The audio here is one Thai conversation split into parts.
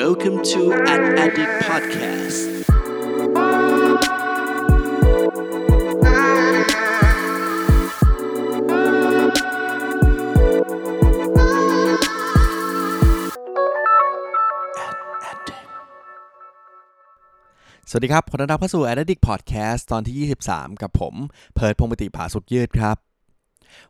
Welcome to an Addict Podcast. สวัสดีครับ ขอต้อนรับเข้าสู่ Addict Podcast ตอนที่ 23 กับผม เพิร์ดพงปติภาสุดยืดครับ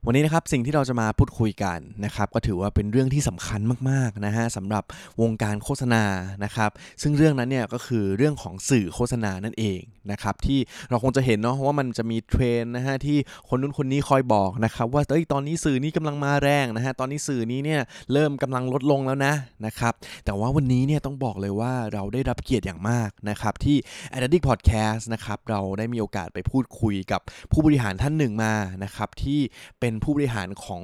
วันนี้นะครับสิ่งที่เราจะมาพูดคุยกันนะครับก็ถือว่าเป็นเรื่องที่สำคัญมากๆนะฮะสำหรับวงการโฆษณานะครับซึ่งเรื่องนั้นเนี่ยก็คือเรื่องของสื่อโฆษณานั่นเองนะครับที่เราคงจะเห็นเนาะว่ามันจะมีเทรนนะฮะที่คนนู้นคนนี้คอยบอกนะครับว่าเอ้ยตอนนี้สื่อนี้กำลังมาแรงนะฮะตอนนี้สื่อนี้เนี่ยเริ่มกำลังลดลงแล้วนะนะครับแต่ว่าวันนี้เนี่ยต้องบอกเลยว่าเราได้รับเกียรติอย่างมากนะครับที่ a d d i c t Podcast นะครับเราได้มีโอกาสไปพูดคุยกับผู้บริหารท่านหนึ่งมานะครับที่เป็นผู้บริหารของ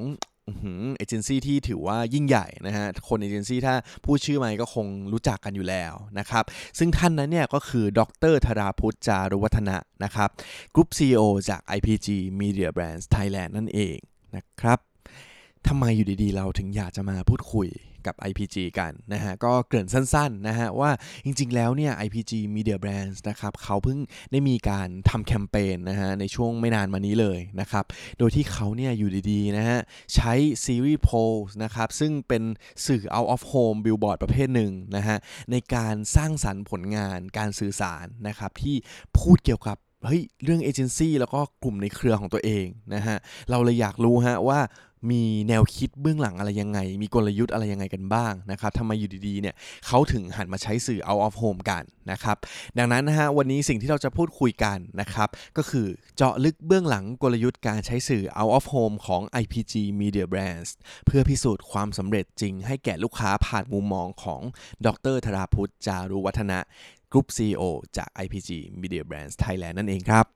เอเจนซี่ที่ถือว่ายิ่งใหญ่นะฮะ คนเอเจนซี่ถ้าพูดชื่อมาก็คงรู้จักกันอยู่แล้วนะครับ ซึ่งท่านนั้นเนี่ยก็คือดรธราพุทธจารุวัฒนะนะครับกรุ๊ป CEO จาก IPG Media Brands Thailand นั่นเองนะครับทำไมอยู่ดีๆ เราถึงอยากจะมาพูดคุย กับ IPG กันนะฮะก็เกริ่นสั้นๆนะฮะว่าจริงๆแล้วเนี่ย IPG Media Brands นะครับเขาเพิ่งได้มีการทำแคมเปญนะฮะในช่วงไม่นานมานี้เลยนะครับโดยที่เขาเนี่ยอยู่ดีๆนะฮะใช้ซีรีส์ Pulse นะครับซึ่งเป็นสื่อ out of home billboard ประเภทหนึ่งนะฮะในการสร้างสรรค์ผลงานการสื่อสารนะครับที่พูดเกี่ยวกับเฮ้ยเรื่องเอเจนซี่แล้วก็กลุ่มในเครือของตัวเองนะฮะเราเลยอยากรู้ฮะว่า มีแนวคิดเบื้องหลังอะไรยังไง มีกลยุทธ์อะไรยังไงกันบ้างนะครับทำไมอยู่ดีๆเนี่ยเขาถึงหันมาใช้สื่อ out of home กันนะครับ ดังนั้นนะฮะวันนี้สิ่งที่เราจะพูดคุยกันนะครับ ก็คือเจาะลึกเบื้องหลังกลยุทธ์การใช้สื่อ out of home ของ IPG Media Brands เพื่อพิสูจน์ความสำเร็จจริง ให้แก่ลูกค้าผ่านมุมมองของดรธราพุทธจารุวัฒนะกรุ๊ป CEO จาก IPG Media Brands Thailand นั่นเองครับ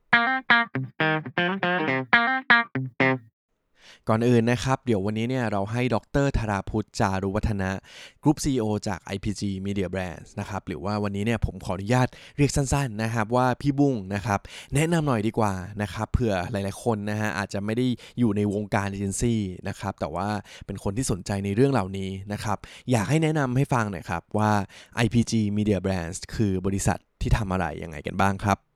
ก่อนอื่นนะครับ เดี๋ยววันนี้เนี่ยเราให้ดรธราพุทธจารุวัฒนะกรุ๊ป CEO จาก IPG Media Brands นะครับ หรือว่าวันนี้เนี่ยผมขออนุญาตเรียกสั้นๆนะครับว่าพี่บุ้งนะครับ แนะนำหน่อยดีกว่านะครับเผื่อหลายๆคนนะฮะอาจจะไม่ได้อยู่ในวงการเอเจนซี่นะครับ แต่ว่าเป็นคนที่สนใจในเรื่องเหล่านี้นะครับ อยากให้แนะนำให้ฟังหน่อยครับว่า IPG Media Brands คือบริษัทที่ทำอะไรยังไงกันบ้างครับ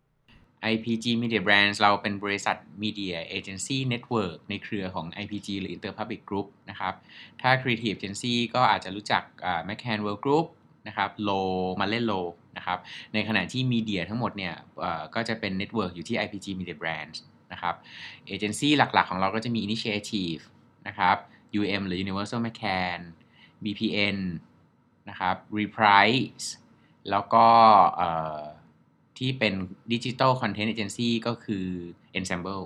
IPG Media Brands เราเป็นบริษัท Media Agency Network ในเครือของ IPG หรือ Interpublic Group นะครับ ถ้า Creative Agency ก็อาจจะรู้จัก m c c a n World Group นะครับ Low มาเล่น Low นะครับ ในขณะที่ Media ทั้งหมดเนี่ยก็จะเป็น Network อยู่ที่ IPG Media Brands นะครับ Agency หลักๆ ของเราก็จะมี Initiative นะครับ UM หรือ Universal McCann BPN นะครับ Reprise แล้วก็ ที่เป็น digital content agency ก็คือ Ensemble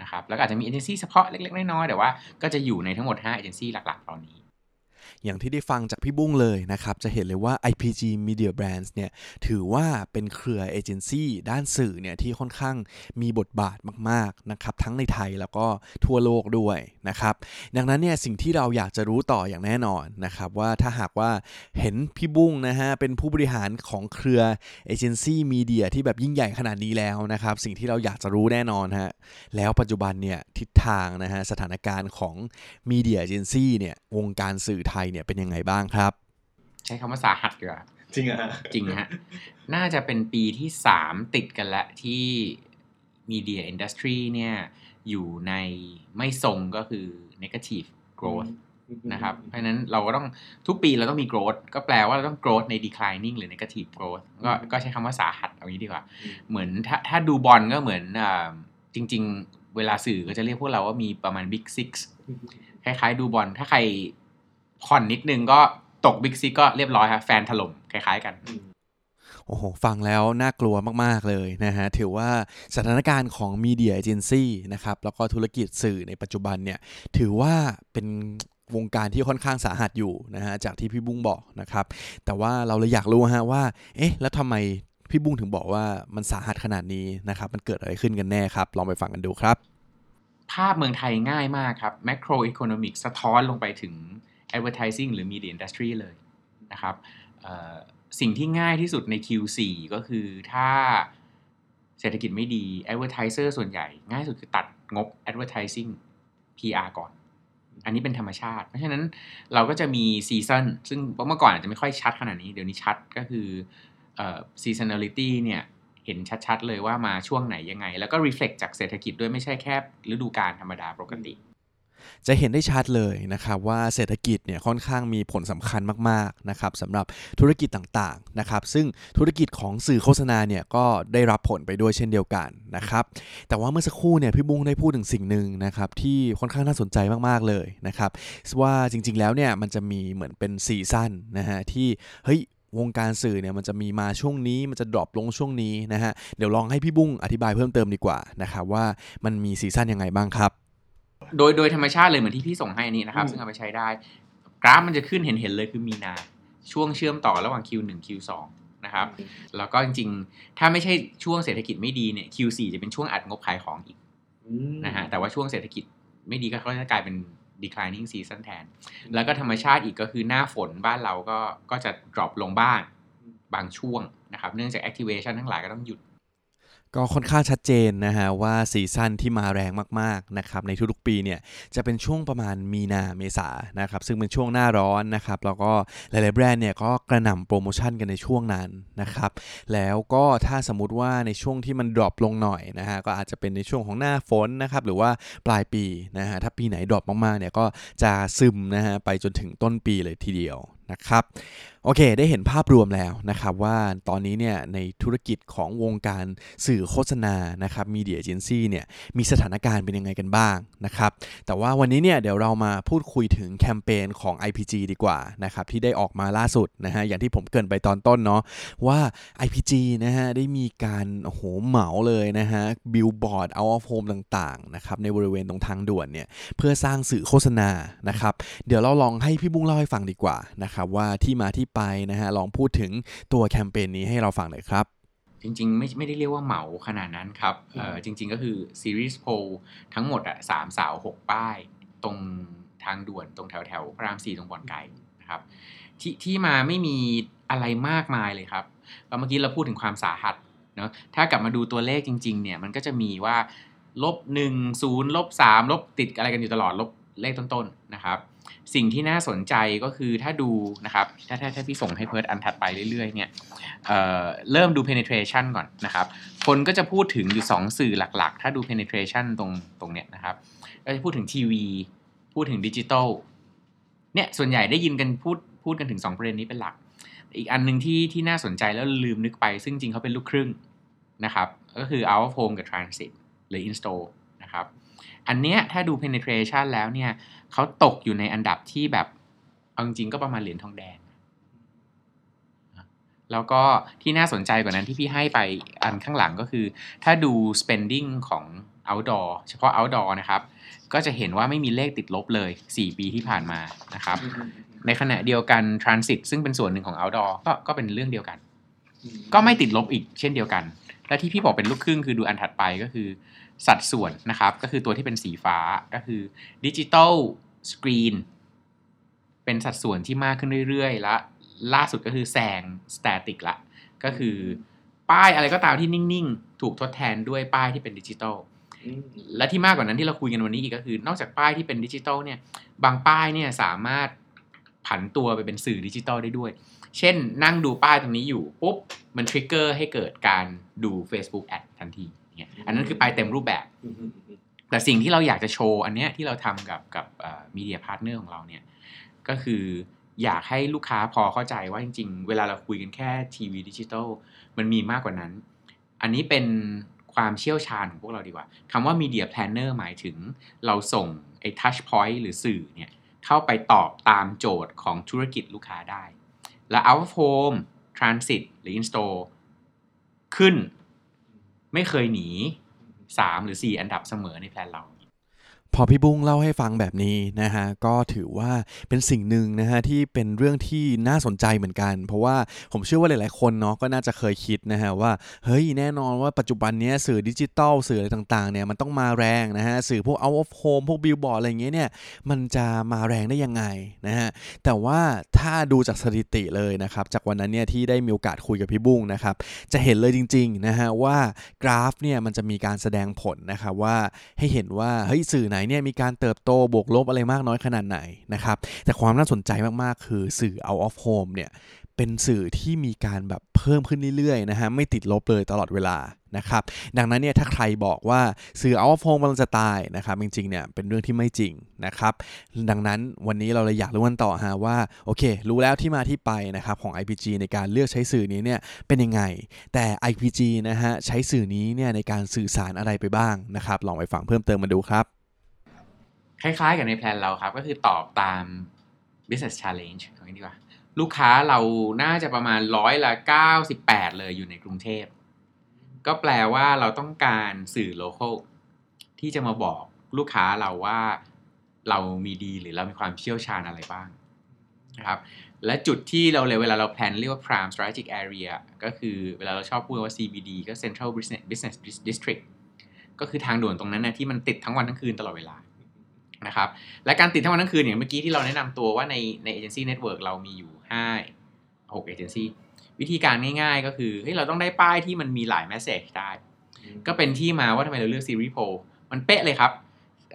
นะครับแล้วอาจจะมีเอเจนซี่เฉพาะเล็กๆ น้อยๆแต่ว่าก็จะอยู่ในทั้งหมด 5 เอเจนซี่หลัก ๆ ตอนนี้ อย่างที่ได้ฟังจากพี่บุ้งเลยนะครับ จะเห็นเลยว่า IPG Media Brands เนี่ยถือว่าเป็นเครือเอเจนซี่ด้านสื่อเนี่ยที่ค่อนข้างมีบทบาทมากๆนะครับทั้งในไทยแล้วก็ทั่วโลกด้วยนะครับดังนั้นเนี่ยสิ่งที่เราอยากจะรู้ต่ออย่างแน่นอนนะครับว่าถ้าหากว่าเห็นพี่บุ้งนะฮะเป็นผู้บริหารของเครือเอเจนซี่มีเดียที่แบบยิ่งใหญ่ขนาดนี้แล้วนะครับสิ่งที่เราอยากจะรู้แน่นอนฮะแล้วปัจจุบันเนี่ยทิศทางนะฮะสถานการณ์ของมีเดียเอเจนซี่เนี่ยวงการสื่อไทยเนี่ยเป็นยังไงบ้างครับ ใช้คำว่าสาหัสดีกว่าจริงอะฮะจริงฮะ น่าจะเป็นปีที่3ติดกันละที่ Media Industry เนี่ยอยู่ในไม่ทรงก็คือ negative growth นะครับ เพราะฉะนั้นเราก็ต้องทุกปีเราต้องมี growth ก็แปลว่าเราต้อง growth ใน declining หรือ negative growth ก็ก็ใช้คำว่าสาหัสเอางี้ดีกว่า เหมือนถ้าถ้าดูบอลก็เหมือนอ่าจริง ๆ เวลาสื่อก็จะเรียกพวกเราว่ามีประมาณ big six คล้ายๆดูบอลถ้าใคร ผ่อนนิดนึงก็ตก big six ก็เรียบร้อยครับแฟนถล่มคล้ายๆกันโอ้โห ฟังแล้วน่ากลัวมาก ๆ เลยนะฮะ ถือว่าสถานการณ์ของมีเดียเอเจนซี่นะครับ แล้วก็ธุรกิจสื่อในปัจจุบันเนี่ย ถือว่าเป็นวงการที่ค่อนข้างสาหัสอยู่นะฮะ จากที่พี่บุ้งบอกนะครับ แต่ว่าเราเลยอยากรู้ฮะว่า เอ๊ะ แล้วทำไมพี่บุ้งถึงบอกว่ามันสาหัสขนาดนี้นะครับ มันเกิดอะไรขึ้นกันแน่ครับ ลองไปฟังกันดูครับ ภาพเมืองไทยง่ายมากครับ macroeconomic สะท้อนลงไปถึง advertising หรือ media industry เลยนะครับสิ่งที่ง่ายที่สุดใน Q4 ก็คือถ้าเศรษฐกิจไม่ดี advertiser ส่วนใหญ่ ง่ายสุดคือตัดงบ advertising PR ก่อน อันนี้เป็นธรรมชาติ เพราะฉะนั้นเราก็จะมีซีซันซึ่งเมื่อก่อนอาจจะไม่ค่อยชัดขนาดนี้ เดี๋ยวนี้ชัดก็คือเอ่อ seasonality เนี่ยเห็นชัดๆเลยว่ามาช่วงไหนยังไง แล้วก็ reflect จากเศรษฐกิจด้วยไม่ใช่แค่ฤดูกาลธรรมดาปกติ จะเห็นได้ชัดเลยนะครับว่าเศรษฐกิจเนี่ยค่อนข้างมีผลสำคัญมากๆนะครับสำหรับธุรกิจต่างๆนะครับซึ่งธุรกิจของสื่อโฆษณาเนี่ยก็ได้รับผลไปด้วยเช่นเดียวกันนะครับแต่ว่าเมื่อสักครู่เนี่ยพี่บุ้งได้พูดถึงสิ่งหนึ่งนะครับที่ค่อนข้างน่าสนใจมากๆเลยนะครับว่าจริงๆแล้วเนี่ยมันจะมีเหมือนเป็น season นะฮะที่เฮ้ยวงการสื่อเนี่ยมันจะมีมาช่วงนี้มันจะ drop ลงช่วงนี้นะฮะเดี๋ยวลองให้พี่บุ้งอธิบายเพิ่มเติมดีกว่านะครับว่ามันมี season ยังไงบ้างครับ โดยโดยธรรมชาติเลยเหมือนที่พี่ส่งให้อันนี้นะครับ ซึ่งเอาไปใช้ได้ กราฟมันจะขึ้นเห็นเห็นเลยคือมีนาช่วงเชื่อมต่อระหว่าง Q1 Q2 นะครับ แล้วก็จริงๆ ถ้าไม่ใช่ช่วงเศรษฐกิจไม่ดีเนี่ย Q4 จะเป็นช่วงอัดงบขายของอีกนะฮะแต่ว่าช่วงเศรษฐกิจไม่ดีก็เขาจะกลายเป็น declining season แทน แล้วก็ธรรมชาติอีกก็คือหน้าฝนบ้านเราก็ก็จะ drop ลงบ้างบางช่วงนะครับ เนื่องจาก activation ทั้งหลายก็ต้องหยุด ก็ค่อนข้างชัดเจนนะฮะว่า season ที่มาแรงมากๆนะครับในทุกๆปีเนี่ยจะเป็นช่วงประมาณมีนาเมษานะครับซึ่งเป็นช่วงหน้าร้อนนะครับแล้วก็หลายๆแบรนด์เนี่ยก็กระหน่ำโปรโมชั่นกันในช่วงนั้นนะครับแล้วก็ถ้าสมมติว่าในช่วงที่มัน drop ลงหน่อยนะฮะก็อาจจะเป็นในช่วงของหน้าฝนนะครับหรือว่าปลายปีนะฮะถ้าปีไหน drop มากๆเนี่ยก็จะซึมนะฮะไปจนถึงต้นปีเลยทีเดียว นะครับโอเค ได้เห็นภาพรวมแล้วนะครับว่าตอนนี้เนี่ยในธุรกิจของวงการสื่อโฆษณานะครับมีเดียเจนซี่เนี่ยมีสถานการณ์เป็นยังไงกันบ้างนะครับแต่ว่าวันนี้เนี่ยเดี๋ยวเรามาพูดคุยถึงแคมเปญของ IPG ดีกว่านะครับที่ได้ออกมาล่าสุดนะฮะอย่างที่ผมเกรินไปตอนต้นเนาะว่า IPG นะฮะได้มีการโอ้โหเหมาเลยนะฮะบิลบอร์ดเอาออฟโฮมต่างๆนะครับในบริเวณตรงทางด่วนเนี่ยเพื่อสร้างสื่อโฆษณานะครับเดี๋ยวเราลองให้พี่บุ้งเล่าให้ฟังดีกว่านะครับว่าที่มาที่ไปนะฮะลองพูดถึงตัวแคมเปญนี้ให้เราฟังหน่อยครับจริงๆ ไม่ไม่ได้เรียกว่าเหมาขนาดนั้นครับเออจริง ๆ ก็คือซีรีส์โพลทั้งหมดอะสามสาวหกป้าย ตรงทางด่วนตรงแถวแถวๆพระรามสี่ตรงบ่อนไก่นะครับที่ที่มาไม่มีอะไรมากมายเลยครับก็เมื่อกี้เราพูดถึงความสาหัสเนาะถ้ากลับมาดูตัวเลขจริง ๆ เนี่ยมันก็จะมีว่าลบหนึ่งศูนย์ลบสามลบติดอะไรกันอยู่ตลอดลบเลขต้นๆนะครับ สิ่งที่น่าสนใจก็คือถ้าดูนะครับ ถ้าถ้าถ้าพี่ส่งให้เพิร์ดอันถัดไปเรื่อยๆเนี่ยเริ่มดู penetration ก่อนนะครับ คนก็จะพูดถึงอยู่ 2 สื่อหลักๆ ถ้าดู penetration ตรงตรงเนี้ยนะครับ ก็จะพูดถึงทีวี พูดถึงดิจิตอลเนี่ยส่วนใหญ่ได้ยินกันพูดพูดกันถึง 2 ประเด็นนี้เป็นหลัก อีกอันหนึ่งที่ที่น่าสนใจแล้วลืมนึกไป ซึ่งจริงเขาเป็นลูกครึ่งนะครับ ก็คือ out of home กับ transit หรือ install นะครับ อันเนี้ยถ้าดู penetration แล้วเนี่ย เขาตกอยู่ในอันดับที่แบบเอาจริงๆก็ประมาณเหรียญทองแดง แล้วก็ที่น่าสนใจกว่านั้นที่พี่ให้ไปอันข้างหลังก็คือ ถ้าดู spending ของ outdoor เฉพาะ outdoor นะครับ ก็จะเห็นว่าไม่มีเลขติดลบเลย 4 ปีที่ผ่านมานะครับ ในขณะเดียวกัน transit ซึ่งเป็นส่วนหนึ่งของ outdoor ก็ก็เป็นเรื่องเดียวกัน ก็ไม่ติดลบอีกเช่นเดียวกัน และที่พี่บอกเป็นลูกครึ่งคือดูอันถัดไปก็คือ สัดส่วนนะครับ ก็คือตัวที่เป็นสีฟ้าก็คือ digital screen เป็นสัดส่วนที่มากขึ้นเรื่อยๆ และล่าสุดก็คือแซง static ละ ก็คือป้ายอะไรก็ตามที่นิ่งๆ ถูกทดแทนด้วยป้ายที่เป็นดิจิตอลและที่มากกว่านั้นที่เราคุยกันวันนี้อีกก็คือ นอกจากป้ายที่เป็นดิจิตอลเนี่ยบางป้ายเนี่ยสามารถผันตัวไปเป็นสื่อดิจิตอลได้ด้วย เช่นนั่งดูป้ายตรงนี้อยู่ปุ๊บมัน trigger ให้เกิดการดู Facebook Ad ทันที เนี่ยอันนั้นคือป้ายเต็มรูปแบบ แต่สิ่งที่เราอยากจะโชว์อันเนี้ยที่เราทำกับกับ media partner ของเราเนี่ยก็คืออยากให้ลูกค้าพอเข้าใจว่าจริง ๆ เวลาเราคุยกันแค่ทีวีดิจิตอลมันมีมากกว่านั้น อันนี้เป็นความเชี่ยวชาญของพวกเราดีกว่าคำว่า Media Planner หมายถึงเราส่งไอ้ touch point หรือสื่อเนี่ยเข้าไปตอบตามโจทย์ของธุรกิจลูกค้าได้ และ out of home transit หรือ install ขึ้น ไม่เคยหนี 3 หรือ 4 อันดับเสมอใน plan เรา พอพี่บุ้งเล่าให้ฟังแบบนี้นะฮะก็ถือว่าเป็นสิ่งหนึ่งนะฮะที่เป็นเรื่องที่น่าสนใจเหมือนกัน เพราะว่าผมเชื่อว่าหลาย ๆ คนเนาะก็น่าจะเคยคิดนะฮะว่าเฮ้ยแน่นอนว่าปัจจุบันนี้สื่อดิจิตอลสื่ออะไรต่าง ๆ เนี่ยมันต้องมาแรงนะฮะสื่อพวก out of home พวกบิลบอร์ดอะไรเงี้ยเนี่ยมันจะมาแรงได้ยังไงนะฮะแต่ว่าถ้าดูจากสถิติเลยนะครับจากวันนั้นเนี่ยที่ได้มีโอกาสคุยกับพี่บุ้งนะครับจะเห็นเลยจริง ๆ นะฮะว่ากราฟเนี่ยมันจะมีการแสดงผลนะครับว่าให้เห็นว่าเฮ้ยสื่อไหนเนี่ยมีการเติบโตบวกลบอะไรมากน้อยขนาดไหนนะครับแต่ความน่าสนใจมากๆ คือสื่อ out of home เนี่ยเป็นสื่อที่มีการแบบเพิ่มขึ้นเรื่อยๆนะฮะไม่ติดลบเลยตลอดเวลานะครับดังนั้นเนี่ยถ้าใครบอกว่าสื่อ out of home มันจะตายนะครับจริงๆเนี่ยเป็นเรื่องที่ไม่จริงนะครับดังนั้นวันนี้เราเลยอยากรู้กันต่อฮะว่าโอเค รู้แล้วที่มาที่ไปนะครับของ IPG ในการเลือกใช้สื่อนี้เนี่ยเป็นยังไง แต่ IPG นะฮะใช้สื่อนี้เนี่ยในการสื่อสารอะไรไปบ้างนะครับลองไปฟังเพิ่มเติมมาดูครับ คล้ายๆ กับในแพลนเราครับ ก็คือตอบตาม business challenge เอางี้ดีกว่า ลูกค้าเราน่าจะประมาณร้อยละ 98 เลยอยู่ในกรุงเทพ ก็แปลว่าเราต้องการสื่อ local ที่จะมาบอกลูกค้าเราว่าเรามีดีหรือเรามีความเชี่ยวชาญอะไรบ้างนะครับ และจุดที่เราเลยเวลาเราแพลนเรียกว่า prime strategic area ก็คือเวลาเราชอบพูดว่า CBD ก็ central business business district ก็คือทางด่วนตรงนั้นนะที่มันติดทั้งวันทั้งคืนตลอดเวลา นะครับและการติดทั้งวันทั้งคืนอย่างเมื่อกี้ที่เราแนะนำตัวว่าในในเอเจนซี่ network เรามีอยู่ 5 6เอเจนซี่วิธีการง่ายๆ ก็คือเฮ้ยเราต้องได้ป้ายที่มันมีหลาย message ได้ ก็เป็นที่มาว่าทำไมเราเลือก series pole มันเป๊ะเลยครับ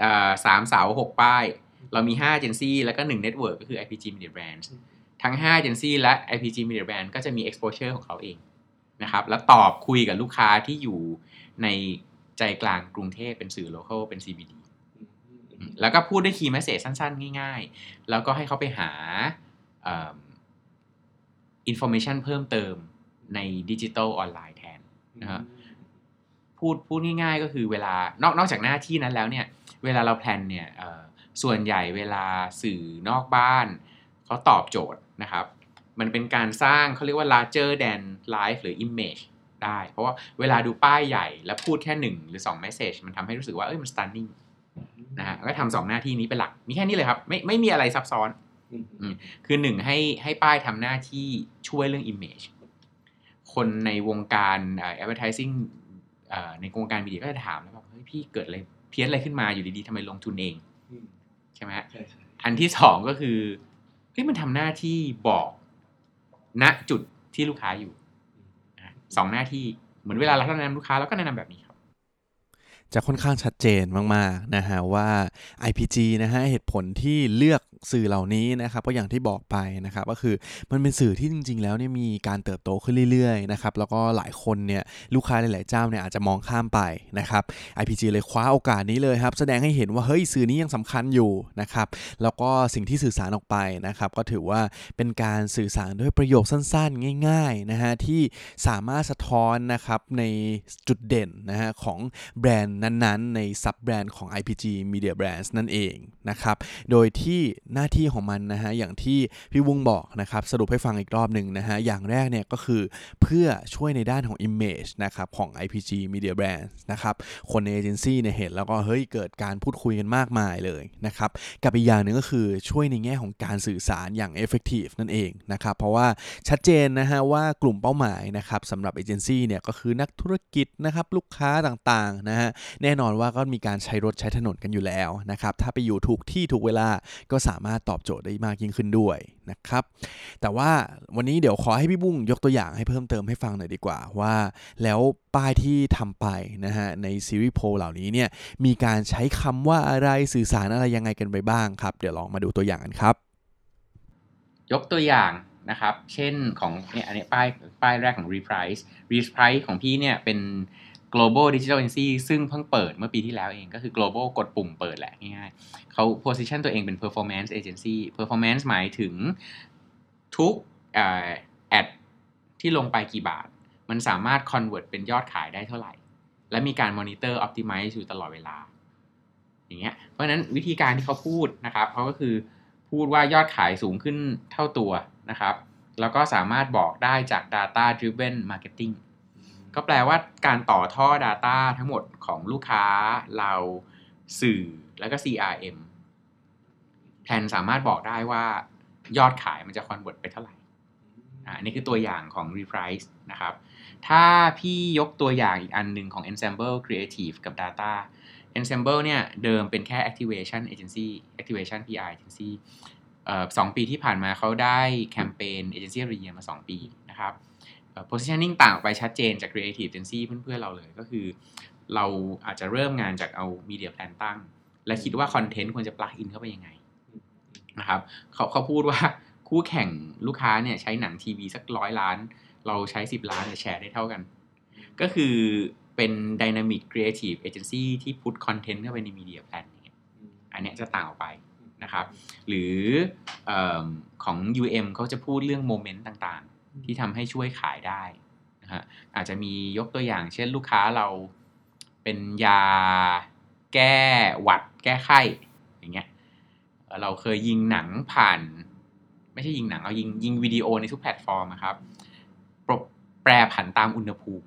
อ่าสามเสาหกป้าย เรามี5เอเจนซี่แล้วก็1 network ก็คือ IPG Media Brands ทั้ง5เอเจนซี่และ IPG Media Brand ก็จะมี exposure ของเขาเองนะครับแล้วตอบคุยกับลูกค้าที่อยู่ในใจกลางกรุงเทพเป็นสื่อ local เป็น CBD แล้วก็พูดด้วย key message สั้นๆ ง่าย ๆ แล้วก็ให้เขาไปหา information เพิ่มเติมในดิจิทัลออนไลน์แทนนะฮะพูดพูดง่ายๆ ก็คือเวลานอกนอกจากหน้าที่นั้นแล้วเนี่ย เวลาเรา plan เนี่ยเอ่อส่วนใหญ่เวลาสื่อนอกบ้าน เขาตอบโจทย์นะครับ มันเป็นการสร้างเขาเรียกว่า larger than life หรือ image ได้ เพราะว่าเวลาดูป้ายใหญ่แล้วพูดแค่หนึ่งหรือ2 message มันทำให้รู้สึกว่าเอ้ยมัน stunning นะฮะก็ทำสองหน้าที่นี้เป็นหลัก มีแค่นี้เลยครับ ไม่ไม่มีอะไรซับซ้อนคือหนึ่งให้ให้ป้ายทำหน้าที่ช่วยเรื่อง image คนในวงการเอ่อ advertising เอ่อในวงการมีเดียก็จะถามแล้วแบบเฮ้ยพี่เกิดอะไรเพี้ยนอะไรขึ้นมาอยู่ดีๆทำไมลงทุนเองใช่ไหมฮะใช่ใช่อันที่สองก็คือเฮ้ยมันทำหน้าที่บอกณจุดที่ลูกค้าอยู่นะสองหน้าที่เหมือนเวลาเราแนะนำลูกค้าเราก็แนะนำแบบนี้ครับ จะค่อนข้างชัดเจนมากๆนะฮะว่า IPG นะฮะเหตุผลที่เลือกสื่อเหล่านี้นะครับก็อย่างที่บอกไปนะครับก็คือมันเป็นสื่อที่จริง ๆ แล้วเนี่ยมีการเติบโตขึ้นเรื่อยๆนะครับแล้วก็หลายคนเนี่ยลูกค้าหลายๆเจ้าเนี่ยอาจจะมองข้ามไปนะครับ IPG เลยคว้าโอกาสนี้เลยครับแสดงให้เห็นว่าเฮ้ยสื่อนี้ยังสำคัญอยู่นะครับแล้วก็สิ่งที่สื่อสารออกไปนะครับก็ถือว่าเป็นการสื่อสารด้วยประโยคสั้นๆ ง่าย ๆนะฮะที่สามารถสะท้อนนะครับในจุดเด่นนะฮะของแบรนด์นั้นๆ ในซับแบรนด์ของ IPG Media Brands นั่นเองนะครับ โดยที่หน้าที่ของมันนะฮะ อย่างที่พี่วุ้งบอกนะครับ สรุปให้ฟังอีกรอบหนึ่งนะฮะ อย่างแรกเนี่ยก็คือเพื่อช่วยในด้านของ Image นะครับของ IPG Media Brands นะครับ คนในเอเจนซี่เนี่ยเห็นแล้วก็เฮ้ยเกิดการพูดคุยกันมากมายเลยนะครับ กับอีกอย่างหนึ่งก็คือช่วยในแง่ของการสื่อสารอย่าง effective นั่นเองนะครับ เพราะว่าชัดเจนนะฮะว่ากลุ่มเป้าหมายนะครับสำหรับเอเจนซี่เนี่ยก็คือนักธุรกิจนะครับลูกค้าต่างๆนะฮะแน่นอนว่าก็มีการใช้รถใช้ถนนกันอยู่แล้วนะครับถ้าไปอยู่ถูกที่ถูกเวลาก็สามารถตอบโจทย์ได้มากยิ่งขึ้นด้วยนะครับแต่ว่าวันนี้เดี๋ยวขอให้พี่บุ้งยกตัวอย่างให้เพิ่มเติมให้ฟังหน่อยดีกว่าว่าแล้วป้ายที่ทำไปนะฮะในซีรีส์โพลเหล่านี้เนี่ยมีการใช้คำว่าอะไรสื่อสารอะไรยังไงกันไปบ้างครับเดี๋ยวลองมาดูตัวอย่างกันครับ ยกตัวอย่างนะครับ เช่นของเนี่ยอันนี้ป้ายป้ายแรกของ Reprise Reprise ของพี่เนี่ยเป็น global digital agency ซึ่งเพิ่งเปิดเมื่อปีที่แล้วเองก็คือ global กดปุ่มเปิดแหละง่ายๆเขา position ตัวเองเป็น performance agency performance หมายถึงทุกเอ่อ ad ที่ลงไปกี่บาท มันสามารถ convert เป็นยอดขายได้เท่าไหร่ และมีการ monitor optimize อยู่ตลอดเวลา อย่างเงี้ยเพราะนั้นวิธีการที่เขาพูดนะครับเขาก็คือพูดว่ายอดขายสูงขึ้นเท่าตัวนะครับ แล้วก็สามารถบอกได้จาก data driven marketing ก็แปลว่าการต่อท่อ Data ทั้งหมดของลูกค้าเราสื่อแล้วก็ CRM แทนสามารถบอกได้ว่ายอดขายมันจะ convert ไปเท่าไหร่อันนี่คือตัวอย่างของ Reprise นะครับ ถ้าพี่ยกตัวอย่างอีกอันหนึ่งของ Ensemble Creative กับ Data Ensemble เนี่ยเดิมเป็นแค่ Activation Agency Activation PR Agency สองปีที่ผ่านมาเขาได้แคมเปญเอเจนซี่รีเยียมา 2 ปีนะครับ positioning ต่างออกไปชัดเจนจาก creative agency เพื่อนๆเราเลยก็คือ เราอาจจะเริ่มงานจากเอา media plan ตั้ง และคิดว่าคอนเทนต์ควรจะ plug in เข้าไปยังไงนะครับเขาเขาพูดว่าคู่แข่งลูกค้าเนี่ยใช้หนังทีวีสักร้อยล้าน เราใช้ 10 ล้านแต่แชร์ได้เท่ากัน ก็คือเป็น dynamic creative agency ที่พุทคอนเทนต์เข้าไปใน media plan อย่างเงี้ยอันเนี้ยจะต่างออกไปนะครับ หรือเออของ UM เขาจะพูดเรื่องโมเมนต์ต่างๆ ที่ทำให้ช่วยขายได้นะฮะอาจจะมียกตัวอย่าง เช่นลูกค้าเราเป็นยาแก้หวัดแก้ไข้อย่างเงี้ยเราเคยยิงหนังผ่าน ไม่ใช่ยิงหนังเอายิงยิงวิดีโอในทุกแพลตฟอร์มอะครับปรแปรผันตามอุณหภูมิ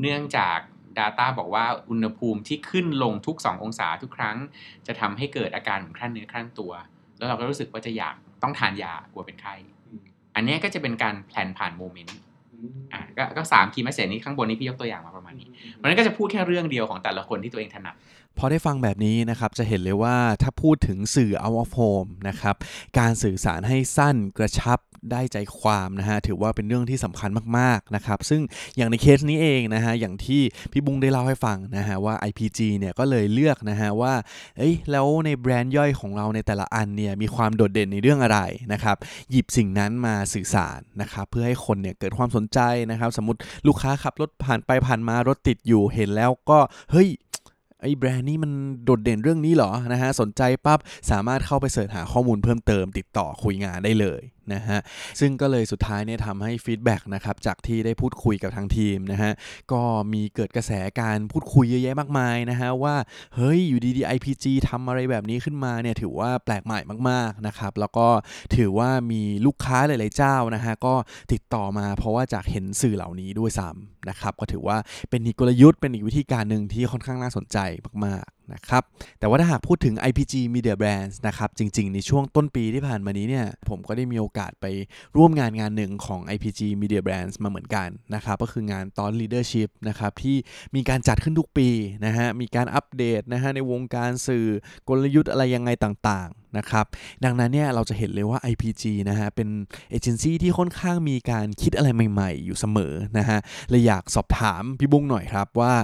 เนื่องจาก Data บอกว่าอุณหภูมิที่ขึ้นลงทุก 2 องศาทุกครั้ง จะทำให้เกิดอาการของครั่นเนื้อครั่นตัว แล้วเราก็รู้สึกว่าจะอยากต้องทานยากลัวเป็นไข้ อันเนี้ยก็จะเป็นการ plan ผ่าน moment อะก็ก็สาม key message นี้ข้างบนนี้พี่ยกตัวอย่างมาประ มาณนี้เพราะฉะนั้นก็จะพูดแค่เรื่องเดียวของแต่ละคนที่ตัวเองถนัดพอได้ฟังแบบนี้นะครับจะเห็นเลยว่าถ้าพูดถึงสื่อ out of home นะครับการสื่อสารให้สั้นกระชับได้ใจความนะฮะถือว่าเป็นเรื่องที่สำคัญมากๆนะครับซึ่งอย่างในเคสนี้เองนะฮะอย่างที่พี่บุ้งได้เล่าให้ฟังนะฮะว่า IPG เนี่ยก็เลยเลือกนะฮะว่าเอ้ยแล้วในแบรนด์ย่อยของเราในแต่ละอันเนี่ยมีความโดดเด่นในเรื่องอะไรนะครับหยิบสิ่งนั้นมาสื่อสารนะครับเพื่อให้คนเนี่ยเกิดความสนใจนะครับสมมติลูกค้าขับรถผ่านไปผ่านมารถติดอยู่เห็นแล้วก็เฮ้ยไอ้แบรนด์นี้มันโดดเด่นเรื่องนี้เหรอนะฮะสนใจปั๊บสามารถเข้าไป search หาข้อมูลเพิ่มเติมติดต่อคุยงานได้เลย นะฮะซึ่งก็เลยสุดท้ายเนี่ยทำให้ feedback นะครับจากที่ได้พูดคุยกับทางทีมนะฮะก็มีเกิดกระแสการพูดคุยเยอะแยะมากมายนะฮะว่าเฮ้ยอยู่ดีๆ IPG ทำอะไรแบบนี้ขึ้นมาเนี่ยถือว่าแปลกใหม่มากๆนะครับแล้วก็ถือว่ามีลูกค้าหลายๆเจ้านะฮะก็ติดต่อมาเพราะว่าจากเห็นสื่อเหล่านี้ด้วยซ้ำนะครับก็ถือว่าเป็นอีกกลยุทธ์เป็นอีกวิธีการหนึ่งที่ค่อนข้างน่าสนใจมากๆ นะครับ แต่ว่าถ้าหากพูดถึง IPG Media Brands นะครับ จริง ๆ ในช่วงต้นปีที่ผ่านมานี้เนี่ย ผมก็ได้มีโอกาสไปร่วมงานงานหนึ่งของ IPG Media Brands มาเหมือนกันนะครับ ก็คืองานตอน Leadership นะครับ ที่มีการจัดขึ้นทุกปีนะฮะ มีการอัปเดตนะฮะในวงการสื่อกลยุทธ์อะไรยังไงต่างๆนะครับ ดังนั้นเนี่ยเราจะเห็นเลยว่า IPG นะฮะ เป็นเอเจนซี่ที่ค่อนข้างมีการคิดอะไรใหม่ๆ อยู่เสมอนะฮะเลยอยากสอบถามพี่บุ้งหน่อยครับว่า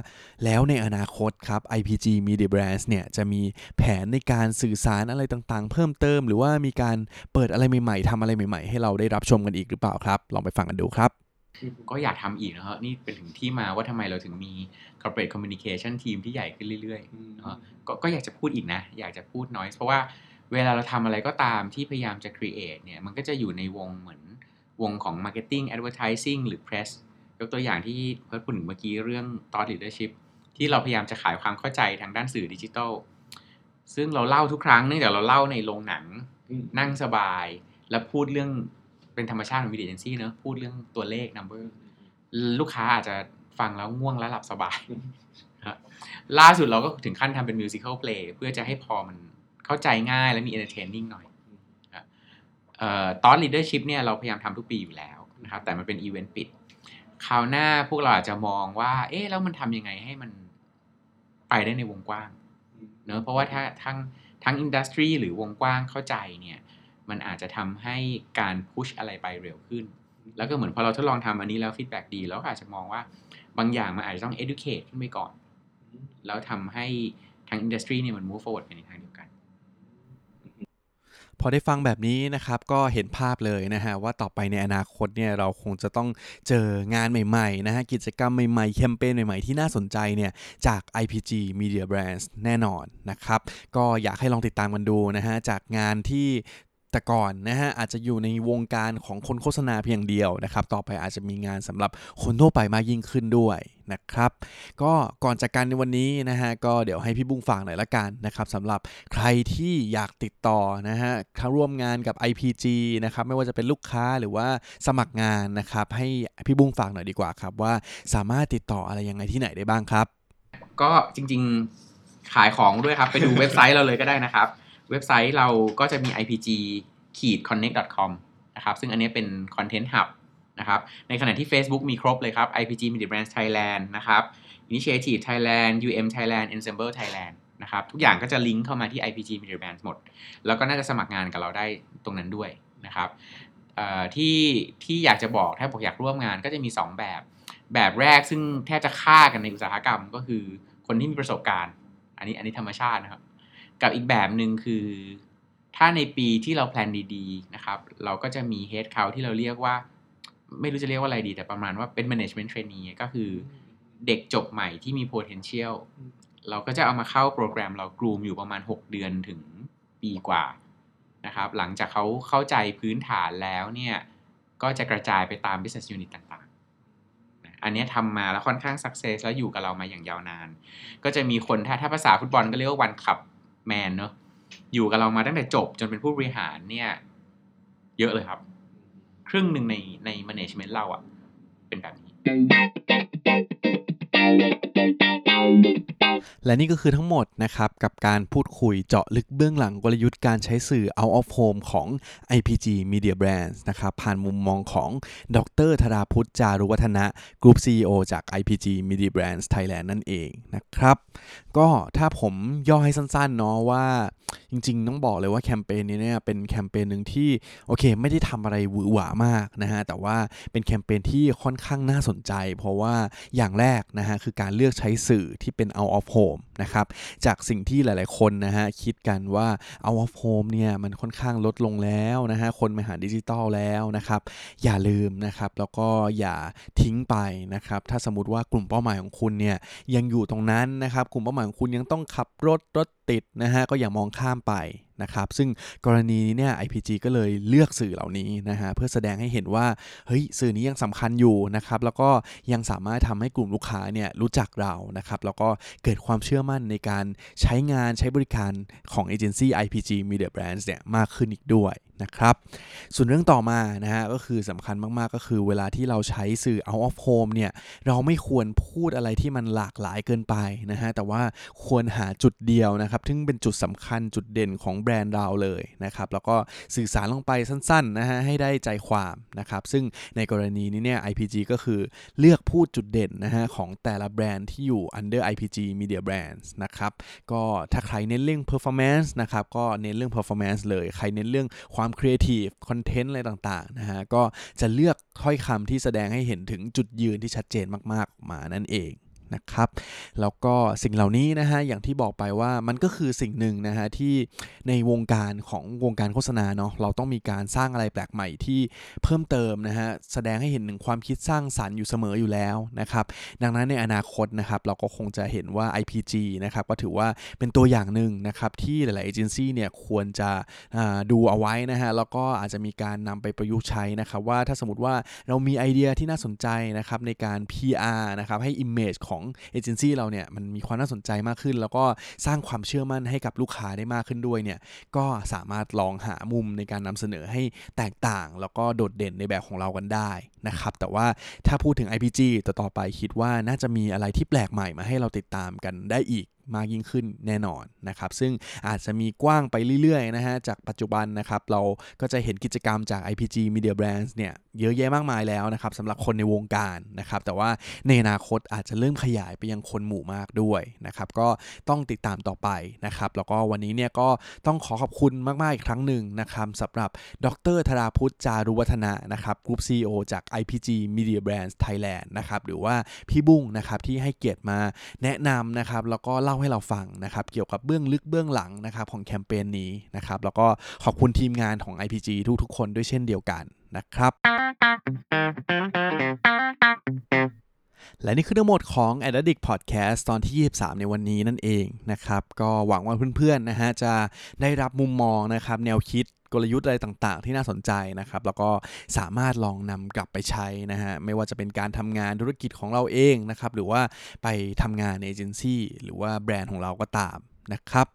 แล้วในอนาคตครับ IPG Media Brands เนี่ยจะมีแผนในการสื่อสารอะไรต่างๆ เพิ่มเติม หรือว่ามีการเปิดอะไรใหม่ๆทำอะไรใหม่ๆ ให้เราได้รับชมกันอีกหรือเปล่าครับ ลองไปฟังกันดูครับก็อยากทำอีกนะฮะนี่เป็นถึงที่มาว่าทำไมเราถึงมี corporate communication ทีมที่ใหญ่ขึ้นเรื่อยๆก็อยากจะพูดอีกนะ อยากจะพูดน้อย เพราะว่า เวลาเราทำอะไรก็ตามที่พยายามจะ create เนี่ยมันก็จะอยู่ในวงเหมือนวงของ marketing advertising หรือ press ยกตัวอย่างที่เพิร์ดพูดถึงเมื่อกี้เรื่อง thought leadership ที่เราพยายามจะขายความเข้าใจทางด้านสื่อดิจิทัลซึ่งเราเล่าทุกครั้งเนื่องจากเราเล่าในโรงหนังนั่งสบาย แล้วพูดเรื่องเป็นธรรมชาติของวิดีเอเจนซี่เนอะพูดเรื่องตัวเลข number ลูกค้าอาจจะฟังแล้วง่วงและหลับสบายครับล่าสุดเราก็ถึงขั้นทำเป็น musical เพลงเพื่อจะให้พอมัน เข้าใจง่ายและมี entertaining หน่อยตอน leadership เนี่ยเราพยายามทำทุกปีอยู่แล้วนะครับแต่มันเป็นอีเวนต์ปิดคราวหน้าพวกเราอาจจะมองว่า เอ๊ะแล้วมันทำยังไงให้มันไปได้ในวงกว้างเนอะเพราะว่าถ้าทั้งทั้ง industry หรือวงกว้างเข้าใจเนี่ยมันอาจจะทำให้การ push อะไรไปเร็วขึ้น แล้วก็เหมือนพอเราทดลองทำอันนี้แล้ว feedback ดีเราก็อาจจะมองว่าบางอย่างมันอาจจะต้อง educate ขึ้นไปก่อน แล้วทำให้ทาง industry เนี่ยมัน move forward ไปในทางเดียวกัน พอได้ฟังแบบนี้นะครับก็เห็นภาพเลยนะฮะว่าต่อไปในอนาคตเนี่ยเราคงจะต้องเจองานใหม่ๆนะฮะกิจกรรมใหม่ๆแคมเปญใหม่ๆที่น่าสนใจเนี่ยจาก IPG Media Brands แน่นอนนะครับก็อยากให้ลองติดตามกันดูนะฮะจากงานที่ แต่ก่อนนะฮะอาจจะอยู่ในวงการของคนโฆษณาเพียงเดียวนะครับต่อไปอาจจะมีงานสำหรับคนทั่วไปมากยิ่งขึ้นด้วยนะครับก็ก่อนจากกันในวันนี้นะฮะก็เดี๋ยวให้พี่บุ้งฝากหน่อยละกันนะครับสำหรับใครที่อยากติดต่อนะฮะเข้าร่วมงานกับ IPG นะครับไม่ว่าจะเป็นลูกค้าหรือว่าสมัครงานนะครับให้พี่บุ้งฝากหน่อยดีกว่าครับว่าสามารถติดต่ออะไรยังไงที่ไหนได้บ้างครับ ก็จริงๆขายของด้วยครับ ไปดูเว็บไซต์เราเลยก็ได้นะครับ เว็บไซต์เราก็จะมี ipg ขีด connect com นะครับซึ่งอันนี้เป็น content hub นะครับในขณะที่ Facebook มีครบเลยครับ ipg media brands thailand นะครับ initiative thailand um thailand ensemble thailand นะครับทุกอย่างก็จะลิงก์เข้ามาที่ IPG Media Brands หมด แล้วก็น่าจะสมัครงานกับเราได้ตรงนั้นด้วยนะครับที่ที่อยากจะบอกถ้าบอกอยากร่วมงานก็จะมี 2 แบบ แบบแรกซึ่งแทบจะฆ่ากันในอุตสาหกรรมก็คือคนที่มีประสบการณ์ อันนี้อันนี้ธรรมชาตินะครับ กับอีกแบบหนึ่งคือ ถ้าในปีที่เราแพลนดีๆนะครับ เราก็จะมี head count ที่เราเรียกว่า ไม่รู้จะเรียกว่าอะไรดี แต่ประมาณว่าเป็น management trainee ก็คือเด็กจบใหม่ที่มี potential เราก็จะเอามาเข้าโปรแกรมเรากรูมอยู่ประมาณ 6 เดือนถึงปีกว่านะครับ หลังจากเขาเข้าใจพื้นฐานแล้วเนี่ย ก็จะกระจายไปตาม business unit ต่างๆอันนี้ทำมาแล้วค่อนข้าง success แล้วอยู่กับเรามาอย่างยาวนาน ก็จะมีคนถ้าถ้าภาษาฟุตบอลก็เรียกว่าวันขับ แมนเนาะอยู่กับเรามาตั้งแต่จบจนเป็นผู้บริหารเนี่ย เยอะเลยครับ ครึ่งหนึ่งในใน management เราอะเป็นแบบนี้ และนี่ก็คือทั้งหมดนะครับ กับการพูดคุยเจาะลึกเบื้องหลังกลยุทธ์การใช้สื่อ out of home ของ IPG Media Brands นะครับ ผ่านมุมมองของดรธราพุทธจารุวัฒนะ Group CEO จาก IPG Media Brands Thailand นั่นเองนะครับ ก็ถ้าผมย่อให้สั้นๆเนาะว่าจริงๆ ต้องบอกเลยว่าแคมเปญนี้เนี่ยเป็นแคมเปญหนึ่งที่โอเค ไม่ได้ทำอะไรหวือหวามากนะฮะแต่ว่าเป็นแคมเปญที่ค่อนข้างน่าสนใจ เพราะว่าอย่างแรกนะฮะคือการเลือกใช้สื่อที่เป็น out of home นะครับจากสิ่งที่หลายๆคนนะฮะคิดกันว่า out of home เนี่ยมันค่อนข้างลดลงแล้วนะฮะคนมาหาดิจิตอลแล้วนะครับอย่าลืมนะครับแล้วก็อย่าทิ้งไปนะครับถ้าสมมติว่ากลุ่มเป้าหมายของคุณเนี่ยยังอยู่ตรงนั้นนะครับกลุ่มเป้าหมายของคุณยังต้องขับรถรถติดนะฮะก็อย่ามองข้ามไปนะครับ ซึ่งกรณีนี้เนี่ย IPG ก็เลยเลือกสื่อเหล่านี้นะฮะเพื่อแสดงให้เห็นว่าเฮ้ยสื่อนี้ยังสำคัญอยู่นะครับ แล้วก็ยังสามารถทำให้กลุ่มลูกค้าเนี่ยรู้จักเรานะครับ แล้วก็เกิดความเชื่อมั่นในการใช้งานใช้บริการของเอเจนซี่ IPG Media Brands เนี่ยมากขึ้นอีกด้วย นะครับ ส่วนเรื่องต่อมานะฮะก็คือสำคัญมากๆก็คือเวลาที่เราใช้สื่อ out of home เนี่ยเราไม่ควรพูดอะไรที่มันหลากหลายเกินไปนะฮะแต่ว่าควรหาจุดเดียวนะครับซึ่งเป็นจุดสำคัญจุดเด่นของแบรนด์เราเลยนะครับแล้วก็สื่อสารลงไปสั้นๆนะฮะให้ได้ใจความนะครับซึ่งในกรณีนี้เนี่ย IPG ก็คือเลือกพูดจุดเด่นนะฮะของแต่ละแบรนด์ที่อยู่ under IPG Media Brands นะครับก็ถ้าใครเน้นเรื่อง performance นะครับก็เน้นเรื่อง performance เลย ใครเน้นเรื่องความ creative content อะไรต่างๆนะฮะก็จะเลือกถ้อยคำที่แสดงให้เห็นถึงจุดยืนที่ชัดเจนมากๆมานั่นเอง นะครับ แล้วก็สิ่งเหล่านี้นะฮะอย่างที่บอกไปว่ามันก็คือสิ่งหนึ่งนะฮะที่ในวงการของวงการโฆษณาเนาะเราต้องมีการสร้างอะไรแปลกใหม่ที่เพิ่มเติมนะฮะแสดงให้เห็นถึงความคิดสร้างสรรค์อยู่เสมออยู่แล้วนะครับดังนั้นในอนาคตนะครับเราก็คงจะเห็นว่า IPG นะครับก็ถือว่าเป็นตัวอย่างหนึ่งนะครับที่หลายๆเอเจนซี่เนี่ยควรจะดูเอาไว้นะฮะแล้วก็อาจจะมีการนำไปประยุกต์ใช้นะครับว่าถ้าสมมติว่าเรามีไอเดียที่น่าสนใจนะครับในการ PR นะครับให้ image ของเอเจนซี่เราเนี่ยมันมีความน่าสนใจมากขึ้น แล้วก็สร้างความเชื่อมั่นให้กับลูกค้าได้มากขึ้นด้วยเนี่ยก็สามารถลองหามุมในการนำเสนอให้แตกต่าง แล้วก็โดดเด่นในแบบของเรากันได้นะครับแต่ว่าถ้าพูดถึง IPG ต่อต่อไปคิดว่าน่าจะมีอะไรที่แปลกใหม่มาให้เราติดตามกันได้อีกมากยิ่งขึ้นแน่นอนนะครับ ซึ่งอาจจะมีกว้างไปเรื่อยๆนะฮะ จากปัจจุบันนะครับ เราก็จะเห็นกิจกรรมจาก IPG Media Brands เนี่ย เยอะแยะมากมายแล้วนะครับสำหรับคนในวงการนะครับ แต่ว่าในอนาคตอาจจะเริ่มขยายไปยังคนหมู่มากด้วยนะครับ ก็ต้องติดตามต่อไปนะครับ แล้วก็วันนี้เนี่ยก็ต้องขอขอบคุณมาก ๆ อีกครั้งหนึ่งนะครับสำหรับดรธราพุทธจารุวัฒนะนะครับกรุ๊ป CEO จาก IPG Media Brands Thailand นะครับหรือว่าพี่บุ้งนะครับที่ให้เกียรติมาแนะนำนะครับแล้วก็เล่าาให้เราฟังนะครับเกี่ยวกับเบื้องลึกเบื้องหลังนะครับของแคมเปญนี้นะครับแล้วก็ขอบคุณทีมงานของ IPG ทุกๆ คนด้วยเช่นเดียวกัน นะครับ และนี่คือทั้งหมดของ a d d i c t Podcast ตอนที่ 23 ในวันนี้นั่นเองนะครับ ก็หวังว่าเพื่อนๆนะฮะจะได้รับมุมมองนะครับ แนวคิดกลยุทธ์อะไรต่างๆ ที่น่าสนใจนะครับ แล้วก็สามารถลองนำกลับไปใช้นะฮะ ไม่ว่าจะเป็นการทำงานธุรกิจของเราเองนะครับ หรือว่าไปทำงานในเอเจนซี่หรือว่าแบรนด์ของเราก็ตาม นะครับ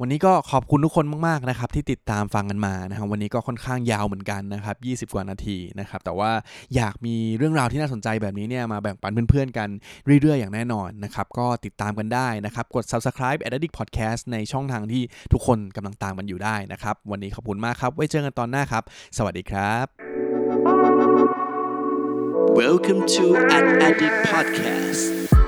วันนี้ก็ขอบคุณทุกคนมากๆนะครับที่ติดตามฟังกันมานะครับวันนี้ก็ค่อนข้างยาวเหมือนกันนะครับ20 กว่านาทีนะครับแต่ว่าอยากมีเรื่องราวที่น่าสนใจแบบนี้เนี่ยมาแบ่งปันเพื่อนๆกันเรื่อยๆ อย่างแน่นอนนะครับก็ติดตามกันได้นะครับกด subscribe Addict Podcast ในช่องทางที่ทุกคนกำลังตามมันอยู่ได้นะครับวันนี้ขอบคุณมากครับไว้เจอกันตอนหน้าครับ สวัสดีครับ Welcome to an Addict Podcast